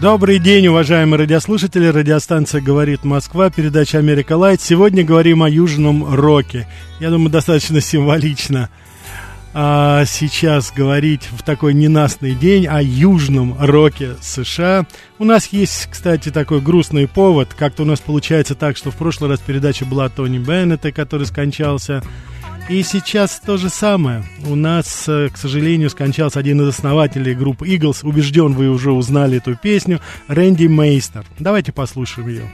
Добрый день, уважаемые радиослушатели. Радиостанция «Говорит Москва», передача «Америка Лайт». Сегодня говорим о Южном Роке. Я думаю, достаточно символично а, сейчас говорить в такой ненастный день о Южном Роке США. У нас есть, кстати, такой грустный повод. Как-то у нас получается так, что в прошлый раз передача была Тони Беннета, который скончался. И сейчас то же самое. У нас, э, к сожалению, скончался один из основателей группы Eagles. Убежден, вы уже узнали эту песню. Рэнди Мейстер. Давайте послушаем ее.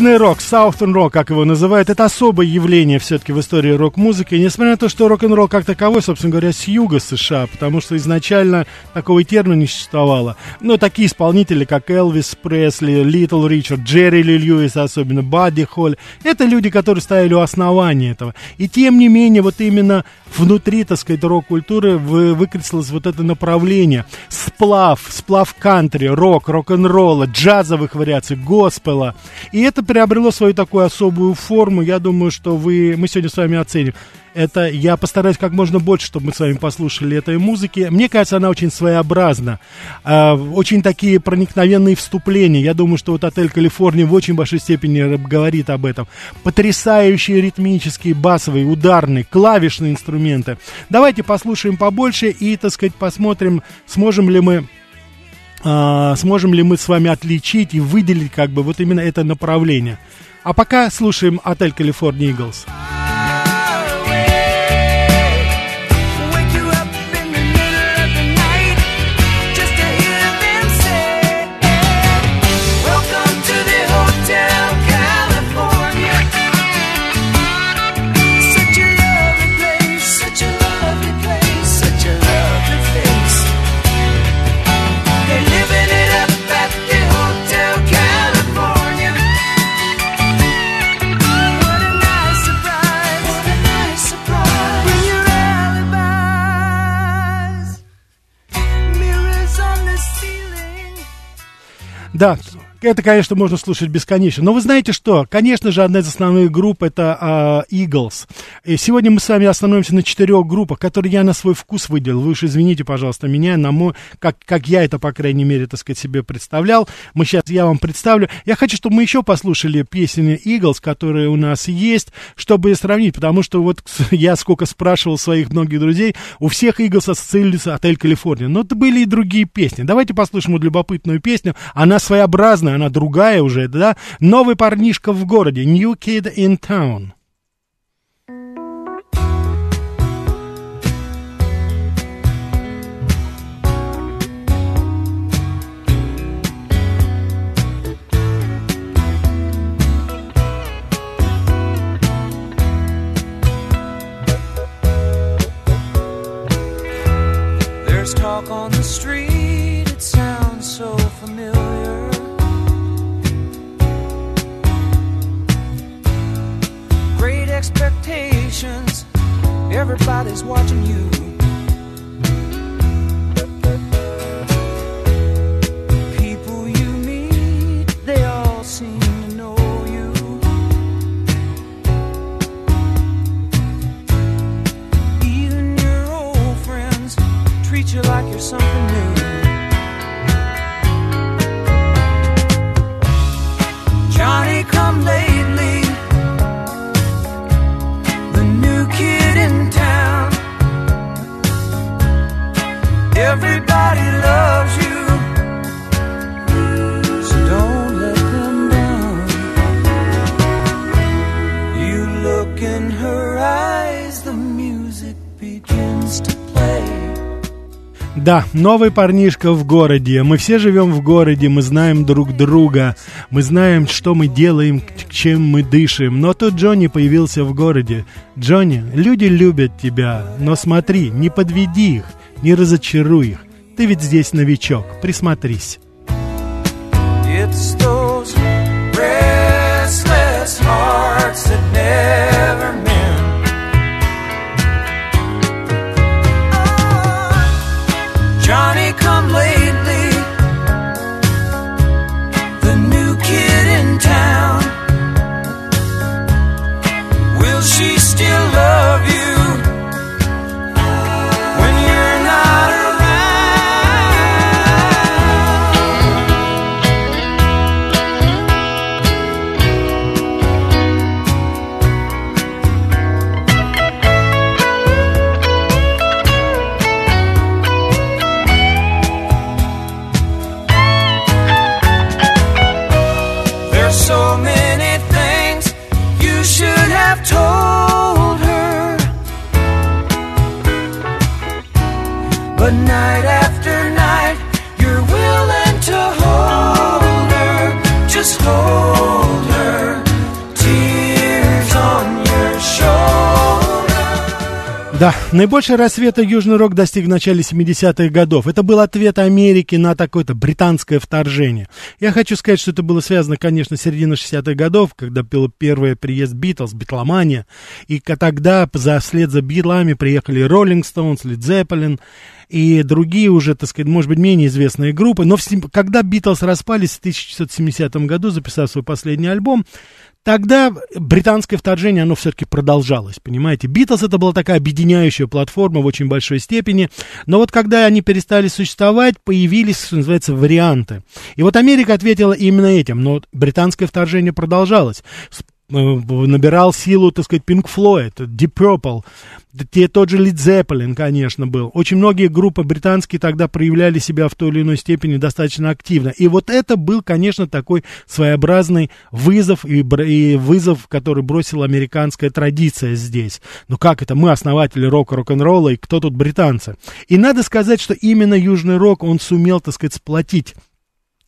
Южный рок, Southern рок, как его называют, это особое явление все-таки в истории рок-музыки. несмотря на то, что рок-н-ролл как таковой, собственно говоря, с юга США, потому что изначально такого термина не существовало. Но такие исполнители, как Элвис Пресли, Литл Ричард, Джерри Ли Льюис, особенно Бадди Холл, это люди, которые стояли у основания этого. И тем не менее, вот именно внутри, так сказать, рок-культуры вы, выкрестилось вот это направление. Сплав, сплав кантри, рок, рок-н-ролла, джазовых вариаций, госпела. И это приобрело свою такую особую форму. Я думаю, что вы, мы сегодня с вами оценим. Это я постараюсь как можно больше, чтобы мы с вами послушали этой музыки. Мне кажется, она очень своеобразна. Э, очень такие проникновенные вступления. Я думаю, что вот отель Калифорния в очень большой степени говорит об этом. Потрясающие ритмические, басовые, ударные, клавишные инструменты. Давайте послушаем побольше и, так сказать, посмотрим, сможем ли мы а, сможем ли мы с вами отличить и выделить как бы вот именно это направление. А пока слушаем отель Калифорния Иглс. Да, это, конечно, можно слушать бесконечно. Но вы знаете что? Конечно же, одна из основных групп это uh, Eagles. И сегодня мы с вами остановимся на четырех группах, которые я на свой вкус выделил. Вы уж извините, пожалуйста, меня, на мой, как, как я это, по крайней мере, так сказать, себе представлял. Мы сейчас, я вам представлю. Я хочу, чтобы мы еще послушали песни Eagles, которые у нас есть, чтобы сравнить, потому что вот я сколько спрашивал своих многих друзей, у всех Eagles ассоциируется отель Калифорния. Но это были и другие песни. Давайте послушаем вот любопытную песню. Она своеобразная она другая уже, да? Новый парнишка в городе, New Kid in Town. Watching you. Да, новый парнишка в городе. Мы все живем в городе, мы знаем друг друга, мы знаем, что мы делаем, чем мы дышим. Но тут Джонни появился в городе. Джонни, люди любят тебя, но смотри, не подведи их, не разочаруй их. Ты ведь здесь новичок, присмотрись. It's those restless hearts that never Да, наибольший рассвета Южный Рок достиг в начале 70-х годов. Это был ответ Америки на такое-то британское вторжение. Я хочу сказать, что это было связано, конечно, с серединой 60-х годов, когда был первый приезд Битлз, Битломания, и тогда за, вслед за Битлами приехали Роллинг Стоунс, Лид Зеппелин и другие уже, так сказать, может быть, менее известные группы. Но в когда Битлз распались в 1970 году, записав свой последний альбом, Тогда британское вторжение, оно все-таки продолжалось, понимаете. Битлз это была такая объединяющая платформа в очень большой степени, но вот когда они перестали существовать, появились, что называется, варианты. И вот Америка ответила именно этим, но британское вторжение продолжалось. Э, Набирал силу, так сказать, Pink Floyd, Deep Purple, те, тот же Led Zeppelin, конечно, был. Очень многие группы британские тогда проявляли себя в той или иной степени достаточно активно. И вот это был, конечно, такой своеобразный вызов и, и вызов, который бросила американская традиция здесь. Ну как это? Мы основатели рока, рок-н-ролла, и кто тут британцы? И надо сказать, что именно Южный рок, он сумел, так сказать, сплотить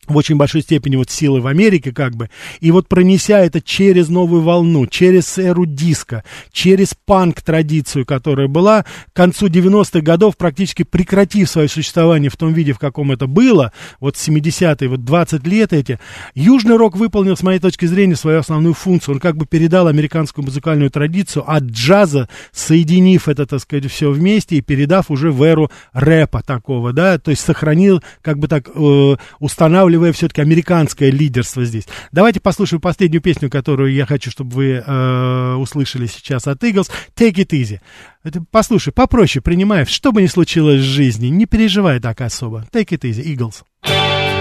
в очень большой степени вот силы в Америке как бы, и вот пронеся это через новую волну, через эру диска, через панк-традицию, которая была к концу 90-х годов, практически прекратив свое существование в том виде, в каком это было, вот 70-е, вот 20 лет эти, Южный рок выполнил, с моей точки зрения, свою основную функцию, он как бы передал американскую музыкальную традицию от джаза, соединив это, так сказать, все вместе и передав уже в эру рэпа такого, да, то есть сохранил, как бы так, э, устанавливая все-таки американское лидерство здесь. Давайте послушаем последнюю песню, которую я хочу, чтобы вы э, услышали сейчас от Eagles, Take It Easy. Это, послушай, попроще принимай, что бы ни случилось в жизни, не переживай так особо. Take It Easy, Eagles. Well,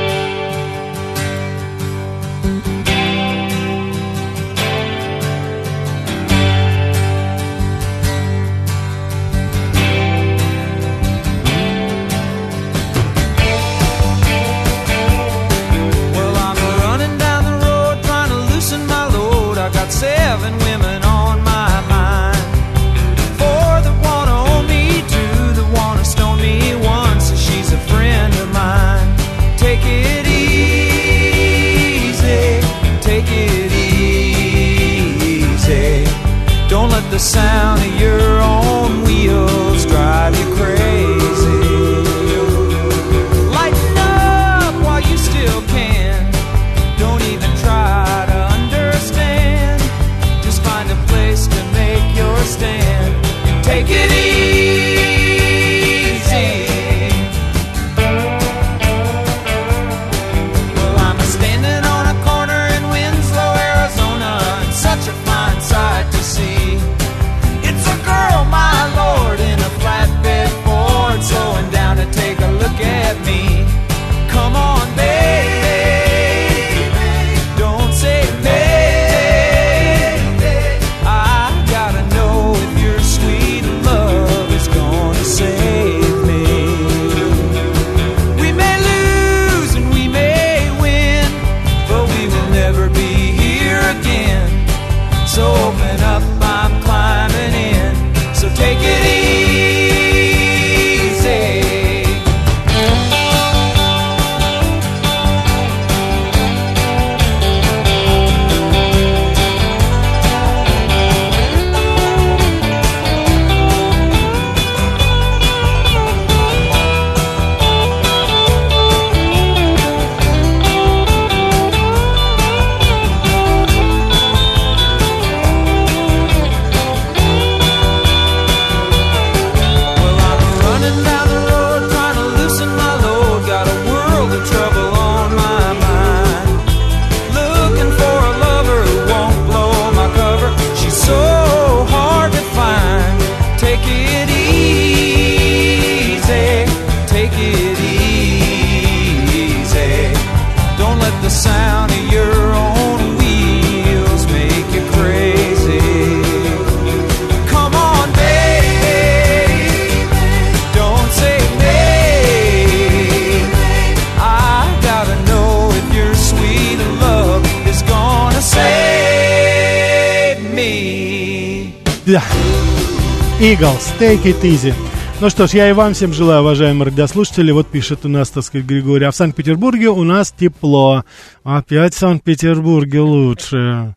Eagles, take it easy. Ну что ж, я и вам всем желаю, уважаемые радиослушатели. Вот пишет у нас, так сказать, Григорий. А в Санкт-Петербурге у нас тепло. Опять в Санкт-Петербурге лучше.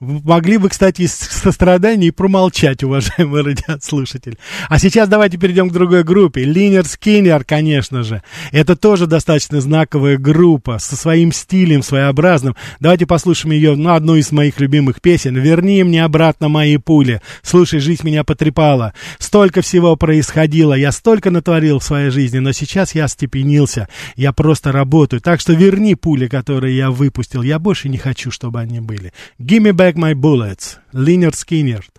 Могли бы, кстати, из сострадания промолчать, уважаемый радиослушатель. А сейчас давайте перейдем к другой группе. Линер Скиннер, конечно же. Это тоже достаточно знаковая группа со своим стилем своеобразным. Давайте послушаем ее, ну, одну из моих любимых песен. «Верни мне обратно мои пули». Слушай, жизнь меня потрепала. Столько всего происходило, я столько натворил в своей жизни, но сейчас я степенился. Я просто работаю. Так что верни пули, которые я выпустил. Я больше не хочу, чтобы они были. Give me Like My Bullets, Lynyrd Skynyrd.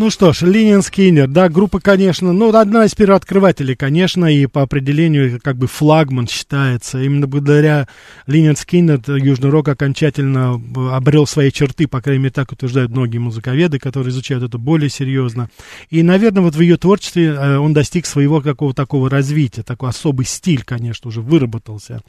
Ну что ж, Ленин Скиннер, да, группа, конечно, ну, одна из первооткрывателей, конечно, и по определению как бы флагман считается. Именно благодаря Ленин Скиннер Южный Рок окончательно обрел свои черты, по крайней мере, так утверждают многие музыковеды, которые изучают это более серьезно. И, наверное, вот в ее творчестве э, он достиг своего какого-то такого развития, такой особый стиль, конечно, уже выработался.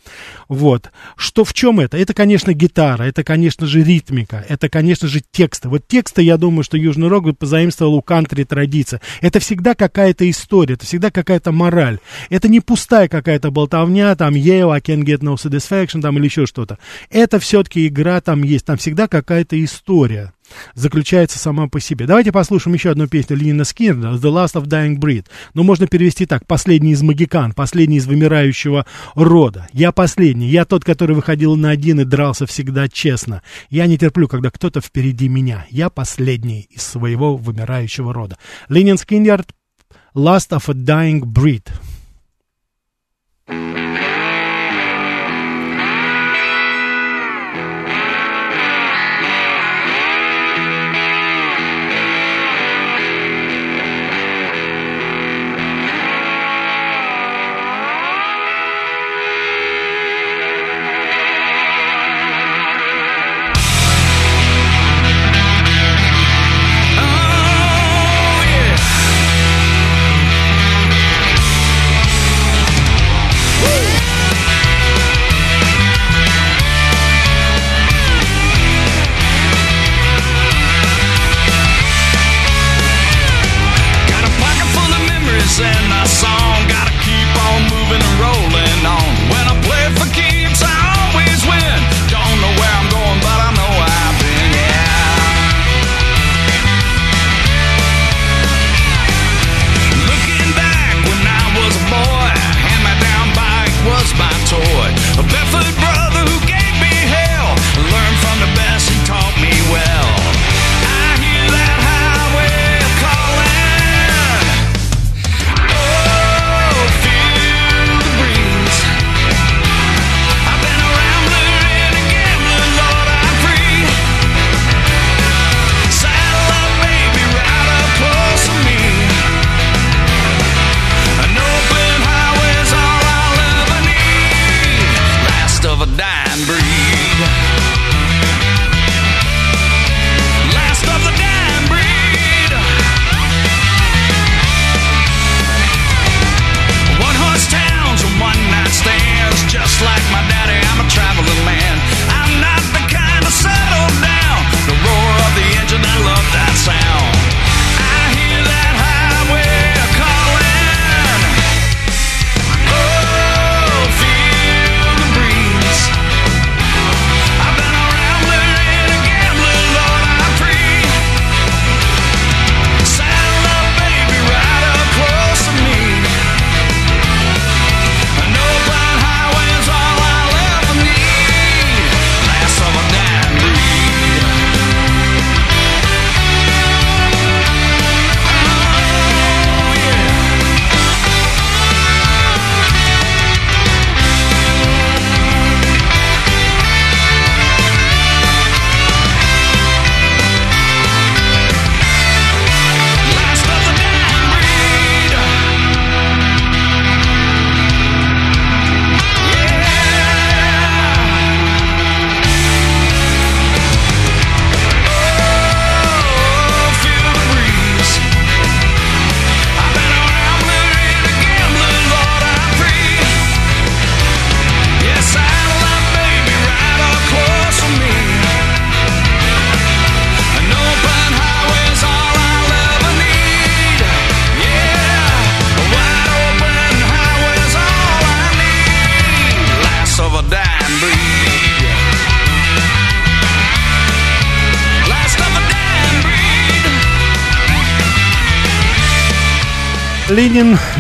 Вот. Что в чем это? Это, конечно, гитара, это, конечно же, ритмика, это, конечно же, тексты. Вот тексты, я думаю, что Южный Рок позаимствовал у кантри традиция. Это всегда какая-то история, это всегда какая-то мораль. Это не пустая какая-то болтовня, там, yeah, I can get no satisfaction, там, или еще что-то. Это все-таки игра там есть, там всегда какая-то история. Заключается сама по себе. Давайте послушаем еще одну песню Ленина Скиннера «The Last of Dying Breed». Но можно перевести так. «Последний из магикан», «Последний из вымирающего рода». Я последний. Я тот, который выходил на один и дрался всегда честно. Я не терплю, когда кто-то впереди меня. Я последний из своего вымирающего рода. Ленин Скиннер «Last of a Dying Breed». Ленин,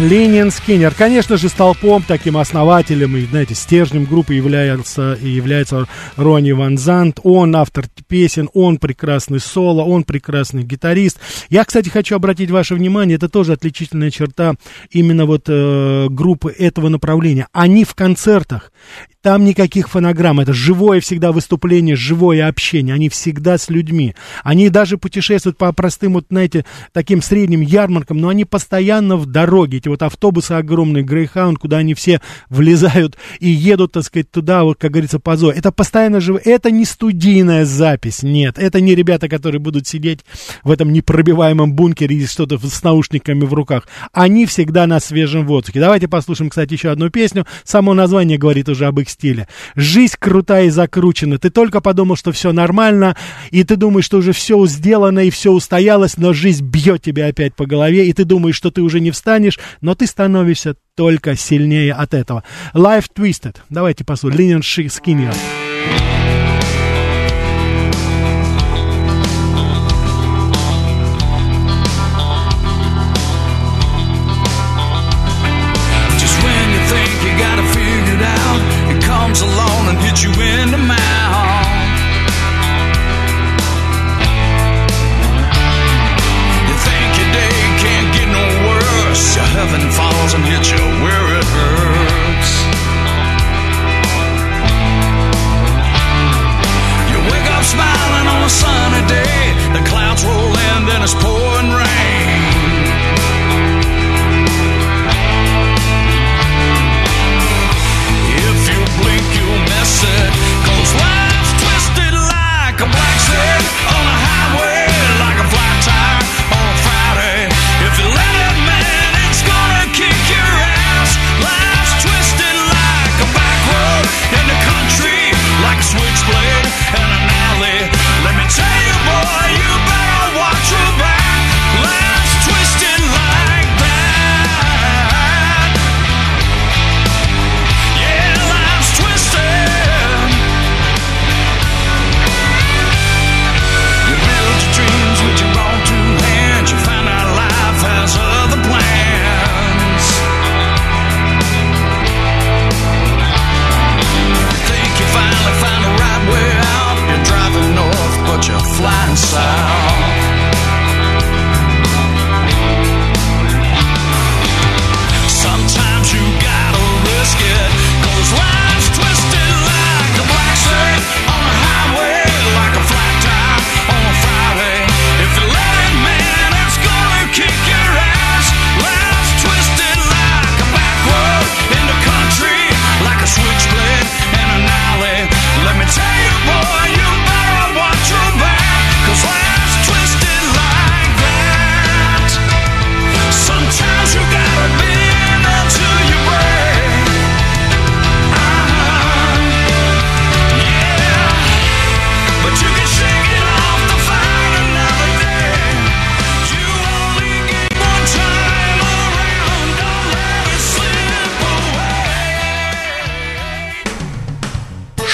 Ленин Скиннер. Конечно же, столпом, таким основателем и, знаете, стержнем группы является, является Ронни Ван Зант. Он автор песен, он прекрасный соло, он прекрасный гитарист. Я, кстати, хочу обратить ваше внимание, это тоже отличительная черта именно вот э, группы этого направления. Они в концертах там никаких фонограмм, это живое всегда выступление, живое общение, они всегда с людьми. Они даже путешествуют по простым, вот, знаете, таким средним ярмаркам, но они постоянно в дороге. Эти вот автобусы огромные, Грейхаунд, куда они все влезают и едут, так сказать, туда, вот, как говорится, по зоне. Это постоянно живое, это не студийная запись, нет. Это не ребята, которые будут сидеть в этом непробиваемом бункере и что-то с наушниками в руках. Они всегда на свежем воздухе. Давайте послушаем, кстати, еще одну песню. Само название говорит уже об их стиле. Жизнь крутая и закручена. Ты только подумал, что все нормально, и ты думаешь, что уже все сделано и все устоялось, но жизнь бьет тебя опять по голове, и ты думаешь, что ты уже не встанешь, но ты становишься только сильнее от этого. Life Twisted. Давайте послушаем. Линен Скиннер.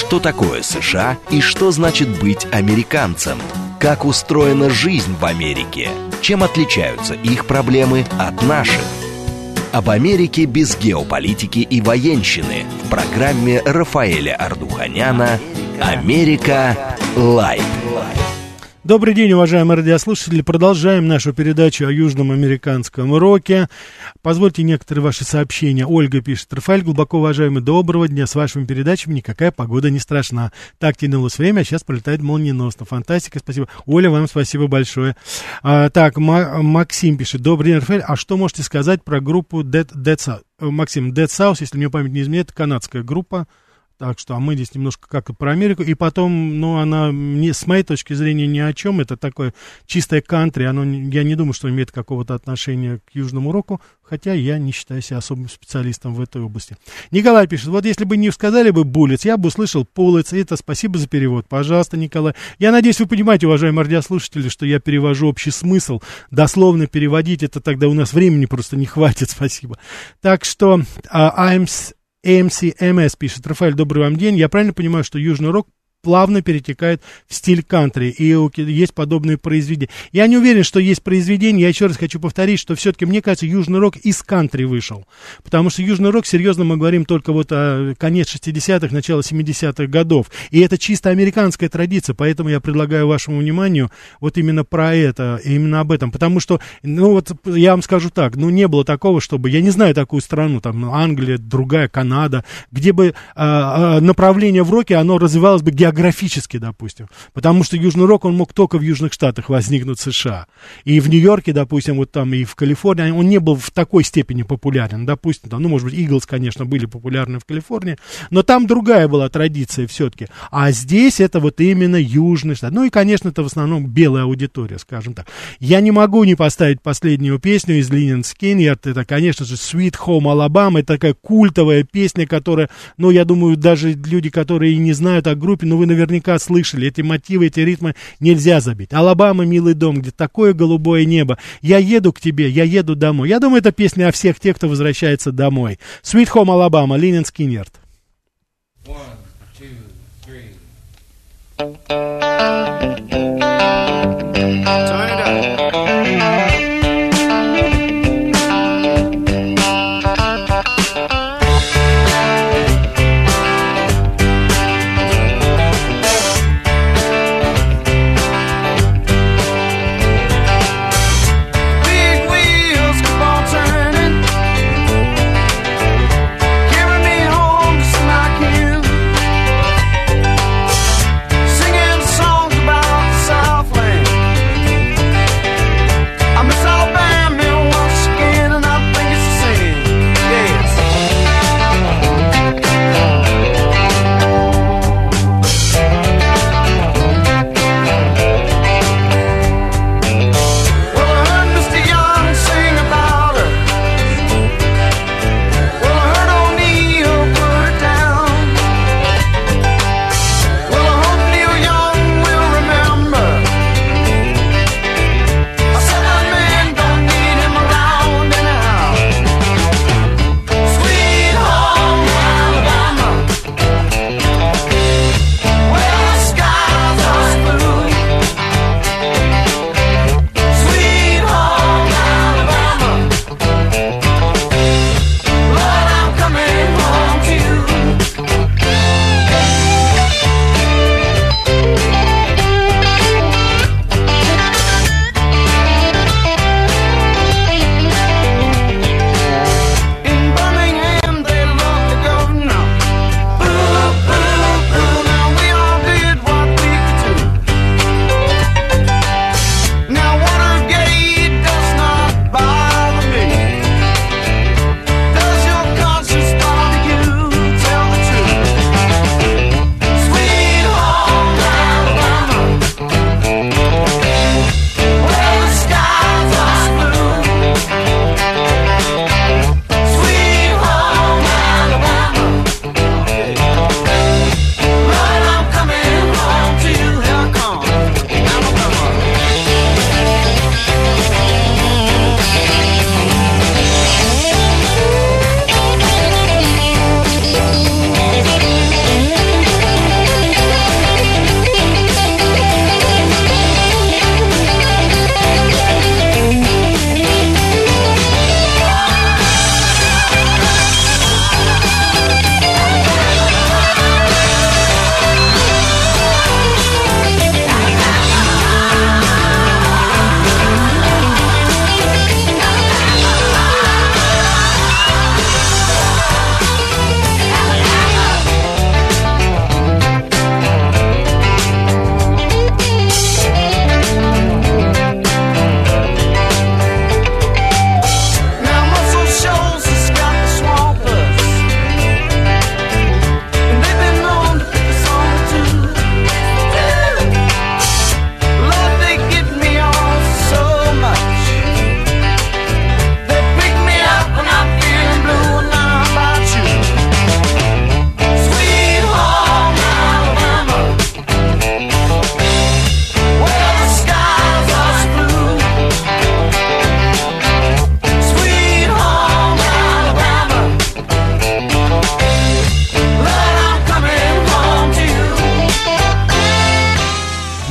Что такое США и что значит быть американцем? Как устроена жизнь в Америке? Чем отличаются их проблемы от наших? Об Америке без геополитики и военщины в программе Рафаэля Ардуханяна «Америка. Лайт». Добрый день, уважаемые радиослушатели. Продолжаем нашу передачу о южном американском роке. Позвольте некоторые ваши сообщения. Ольга пишет. Рафаэль, глубоко уважаемый, доброго дня. С вашими передачами никакая погода не страшна. Так тянулось время, а сейчас пролетает молниеносно. Фантастика, спасибо. Оля, вам спасибо большое. А, так, Максим пишет. Добрый день, Рафаэль. А что можете сказать про группу Dead, Dead South? Максим, Dead South, если мне память не изменяет, канадская группа. Так что, а мы здесь немножко как и про Америку. И потом, ну, она, не, с моей точки зрения, ни о чем. Это такое чистое кантри. Оно, я не думаю, что имеет какого-то отношения к Южному року. Хотя я не считаю себя особым специалистом в этой области. Николай пишет, вот если бы не сказали бы буллец, я бы услышал пулец. Это спасибо за перевод. Пожалуйста, Николай. Я надеюсь, вы понимаете, уважаемые радиослушатели, что я перевожу общий смысл. Дословно переводить это тогда у нас времени просто не хватит. Спасибо. Так что, uh, I'm AMC-MS пишет, Рафаэль, добрый вам день. Я правильно понимаю, что Южный Рок плавно перетекает в стиль кантри, и есть подобные произведения. Я не уверен, что есть произведения, я еще раз хочу повторить, что все-таки, мне кажется, Южный Рок из кантри вышел, потому что Южный Рок, серьезно, мы говорим только вот о конец 60-х, начало 70-х годов, и это чисто американская традиция, поэтому я предлагаю вашему вниманию вот именно про это, именно об этом, потому что, ну вот, я вам скажу так, ну не было такого, чтобы, я не знаю такую страну, там, Англия, другая, Канада, где бы а, направление в роке, оно развивалось бы географически, географически, допустим. Потому что Южный рок, он мог только в Южных Штатах возникнуть в США. И в Нью-Йорке, допустим, вот там и в Калифорнии, он не был в такой степени популярен. Допустим, там, ну, может быть, Eagles, конечно, были популярны в Калифорнии, но там другая была традиция все-таки. А здесь это вот именно Южный Штат. Ну и, конечно, это в основном белая аудитория, скажем так. Я не могу не поставить последнюю песню из Lynyrd Skynyrd. Это, конечно же, Sweet Home Alabama. Это такая культовая песня, которая, ну, я думаю, даже люди, которые не знают о группе, ну, вы наверняка слышали, эти мотивы, эти ритмы нельзя забыть. Алабама, милый дом, где такое голубое небо. Я еду к тебе, я еду домой. Я думаю, это песня о всех тех, кто возвращается домой. Sweet Home Alabama, Lynyrd Skynyrd. Turn it up.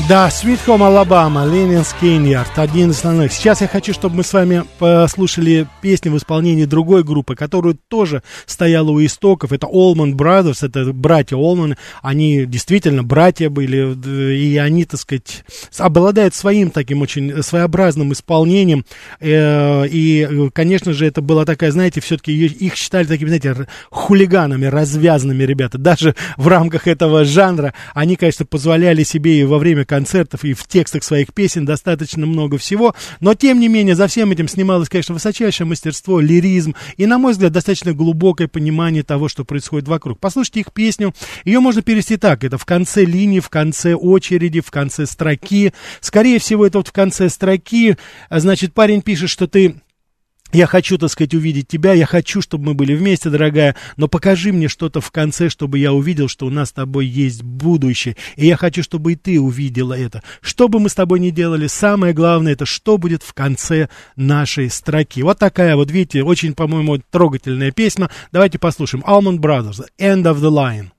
Да, Sweet Home Alabama, Ленин Скейнярд, один из основных. Сейчас я хочу, чтобы мы с вами послушали песню в исполнении другой группы, которую тоже стояла у истоков. Это Allman Brothers, это братья Allman. Они действительно братья были, и они, так сказать, обладают своим таким очень своеобразным исполнением. Э, и, конечно же, это была такая, знаете, все-таки их считали такими, знаете, хулиганами, развязанными ребята. Даже в рамках этого жанра они, конечно, позволяли себе и во время концертов и в текстах своих песен достаточно много всего, но тем не менее за всем этим снималось, конечно, высочайшее мастерство, лиризм и, на мой взгляд, достаточно глубокое понимание того, что происходит вокруг. Послушайте их песню, ее можно перевести так, это в конце линии, в конце очереди, в конце строки, скорее всего, это вот в конце строки, значит, парень пишет, что ты я хочу, так сказать, увидеть тебя, я хочу, чтобы мы были вместе, дорогая, но покажи мне что-то в конце, чтобы я увидел, что у нас с тобой есть будущее, и я хочу, чтобы и ты увидела это. Что бы мы с тобой ни делали, самое главное, это что будет в конце нашей строки. Вот такая вот, видите, очень, по-моему, трогательная песня. Давайте послушаем. Almond Brothers, End of the Line.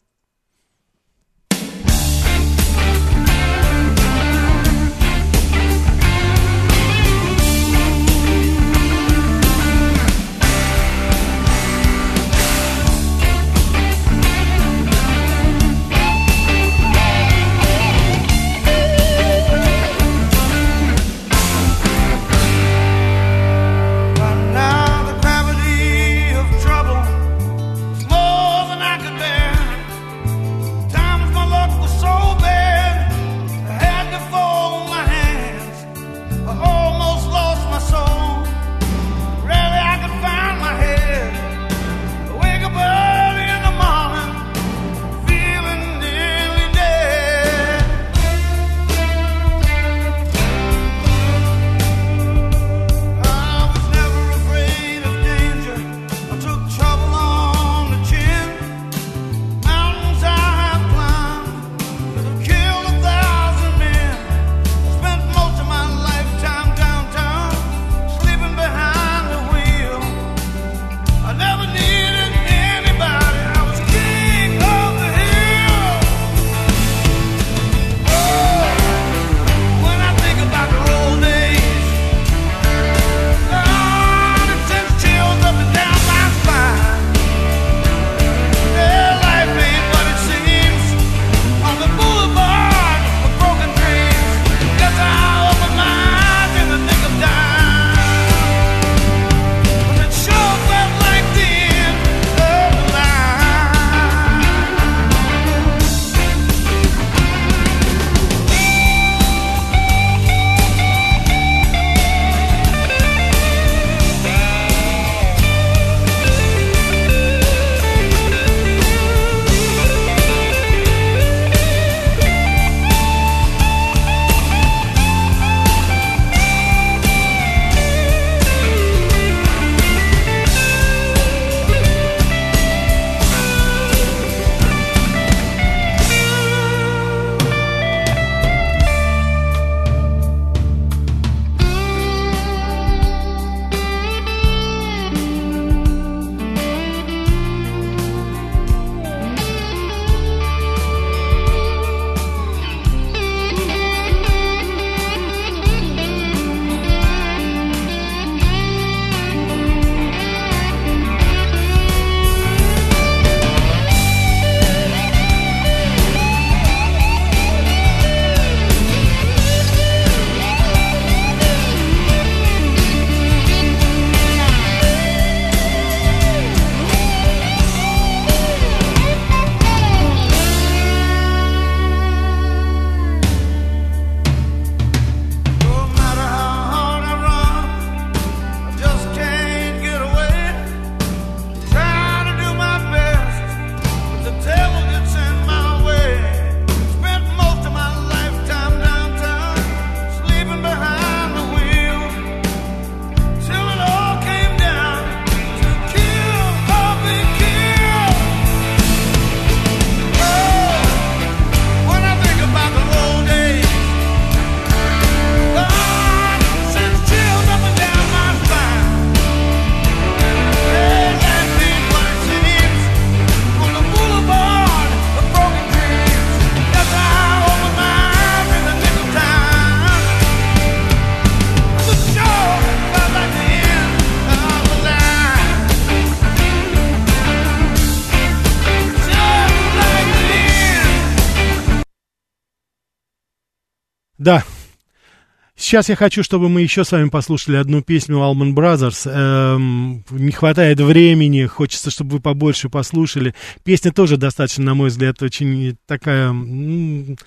Сейчас я хочу, чтобы мы еще с вами послушали одну песню Allman Brothers. Эм, не хватает времени, хочется, чтобы вы побольше послушали. Песня тоже достаточно, на мой взгляд, очень такая м,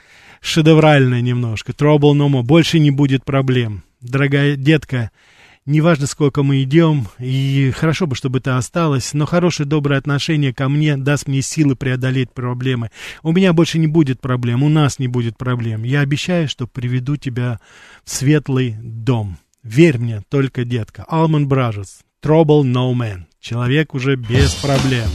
шедевральная немножко. Trouble no more. Больше не будет проблем. Дорогая детка, неважно, сколько мы идем, и хорошо бы, чтобы ты осталась, но хорошее, доброе отношение ко мне даст мне силы преодолеть проблемы. У меня больше не будет проблем, у нас не будет проблем. Я обещаю, что приведу тебя в светлый дом. Верь мне, только детка. Almond Brothers. Trouble No Man. Человек уже без проблем.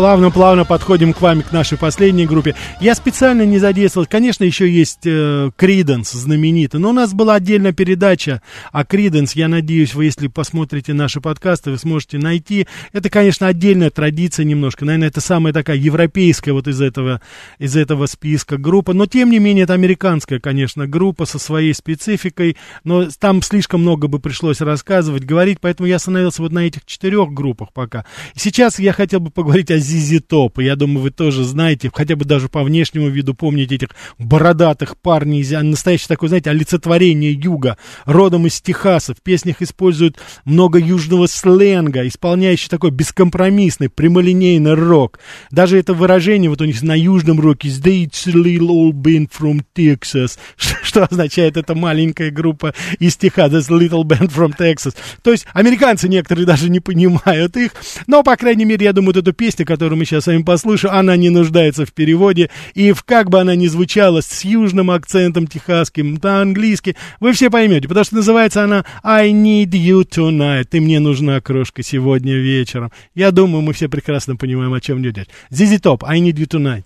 Плавно-плавно подходим к вами, к нашей последней группе. Я специально не задействовал, конечно, еще есть Криденс знаменитый, но у нас была отдельная передача о Криденс. Я надеюсь, вы, если посмотрите наши подкасты, вы сможете найти. Это, конечно, отдельная традиция немножко. Наверное, это самая такая европейская вот из этого, из этого списка группа. Но, тем не менее, это американская, конечно, группа со своей спецификой. Но там слишком много бы пришлось рассказывать, говорить, поэтому я остановился вот на этих четырех группах пока. Сейчас я хотел бы поговорить о Зизи Топ. Я думаю, вы тоже знаете, хотя бы даже по внешнему виду помните этих бородатых парней, настоящее такое, знаете, олицетворение юга, родом из Техаса. В песнях используют много южного сленга, исполняющий такой бескомпромиссный, прямолинейный рок. Даже это выражение вот у них на южном роке «It's a little old band from Texas», что означает это маленькая группа из Техаса, «This little band from Texas». То есть американцы некоторые даже не понимают их, но, по крайней мере, я думаю, вот эту песню, которую мы сейчас с вами послушаем, она не нуждается в переводе, и в как бы она ни звучала с южным акцентом техасским, по-английски, вы все поймете, потому что называется она «I need you tonight», «Ты мне нужна, крошка, сегодня вечером». Я думаю, мы все прекрасно понимаем, о чем идет речь. Зизи Топ, «I need you tonight».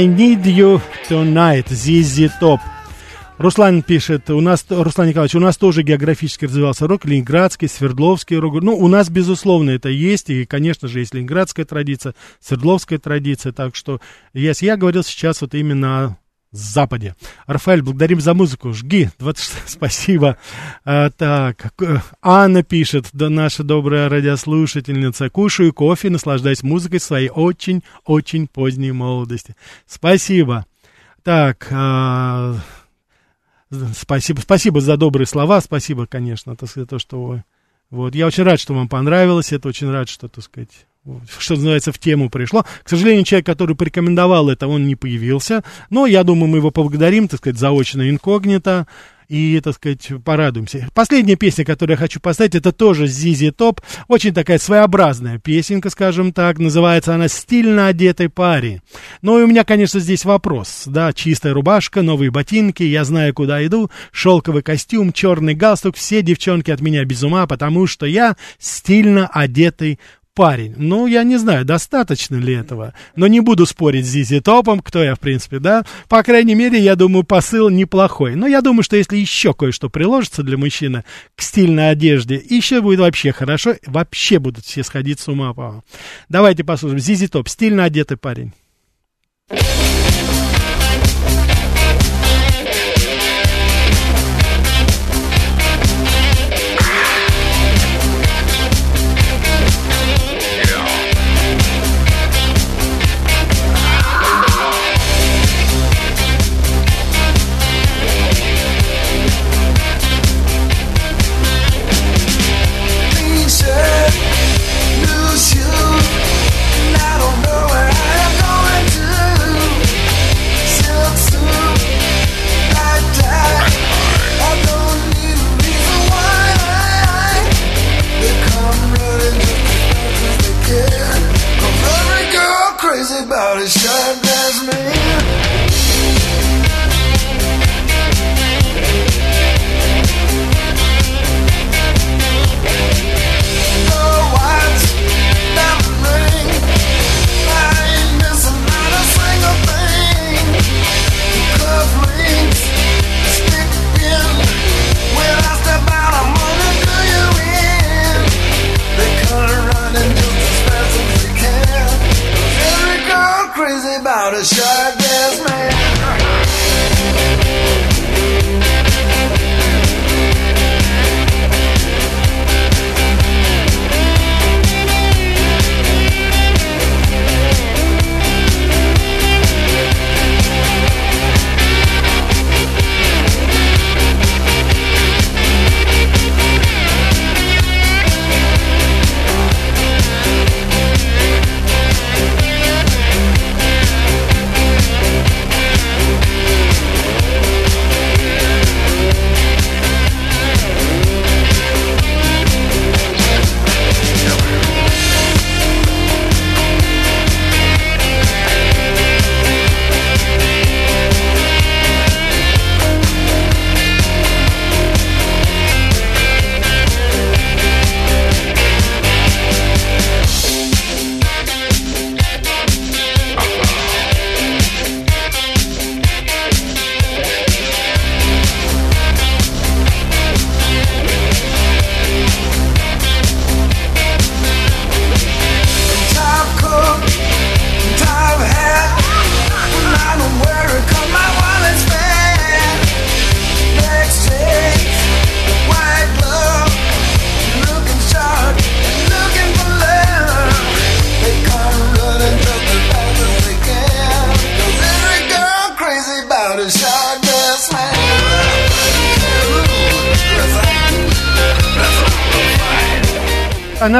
I need you tonight, ZZ Top. Руслан пишет, у нас, Руслан Николаевич, у нас тоже географически развивался рок, ленинградский, свердловский рок. Ну, у нас, безусловно, это есть, и, конечно же, есть ленинградская традиция, свердловская традиция, так что, yes, я говорил сейчас вот именно Западе. Рафаэль, благодарим за музыку. Жги. 26, спасибо. А, так, Анна пишет, да, наша добрая радиослушательница. Кушаю кофе, наслаждаюсь музыкой своей очень-очень поздней молодости. Спасибо. Так, а, Спасибо, спасибо за добрые слова, спасибо, конечно, так то, что вы... Вот, я очень рад, что вам понравилось, это очень рад, что, так сказать, что называется, в тему пришло. К сожалению, человек, который порекомендовал это, он не появился, но я думаю, мы его поблагодарим, так сказать, заочно инкогнито и, так сказать, порадуемся. Последняя песня, которую я хочу поставить, это тоже Зизи Топ. Очень такая своеобразная песенка, скажем так. Называется она «Стильно одетый парень». Ну и у меня, конечно, здесь вопрос. Да, чистая рубашка, новые ботинки, я знаю, куда иду, шелковый костюм, черный галстук. Все девчонки от меня без ума, потому что я стильно одетый парень. Ну, я не знаю, достаточно ли этого. Но не буду спорить с Зизи Топом, кто я, в принципе, да. По крайней мере, я думаю, посыл неплохой. Но я думаю, что если еще кое-что приложится для мужчины к стильной одежде, еще будет вообще хорошо. Вообще будут все сходить с ума. По Давайте послушаем. Зизи Топ, стильно одетый парень.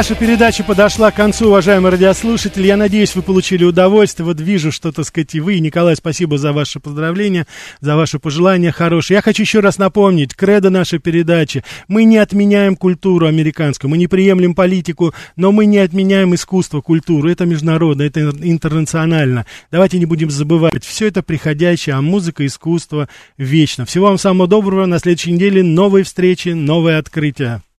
Наша передача подошла к концу, уважаемые радиослушатели. Я надеюсь, вы получили удовольствие. Вот вижу, что, так сказать, и вы, Николай, спасибо за ваши поздравления, за ваши пожелания хорошие. Я хочу еще раз напомнить, кредо нашей передачи. Мы не отменяем культуру американскую, мы не приемлем политику, но мы не отменяем искусство, культуру. Это международно, это интернационально. Давайте не будем забывать. Все это приходящее, а музыка, искусство вечно. Всего вам самого доброго. На следующей неделе новые встречи, новые открытия.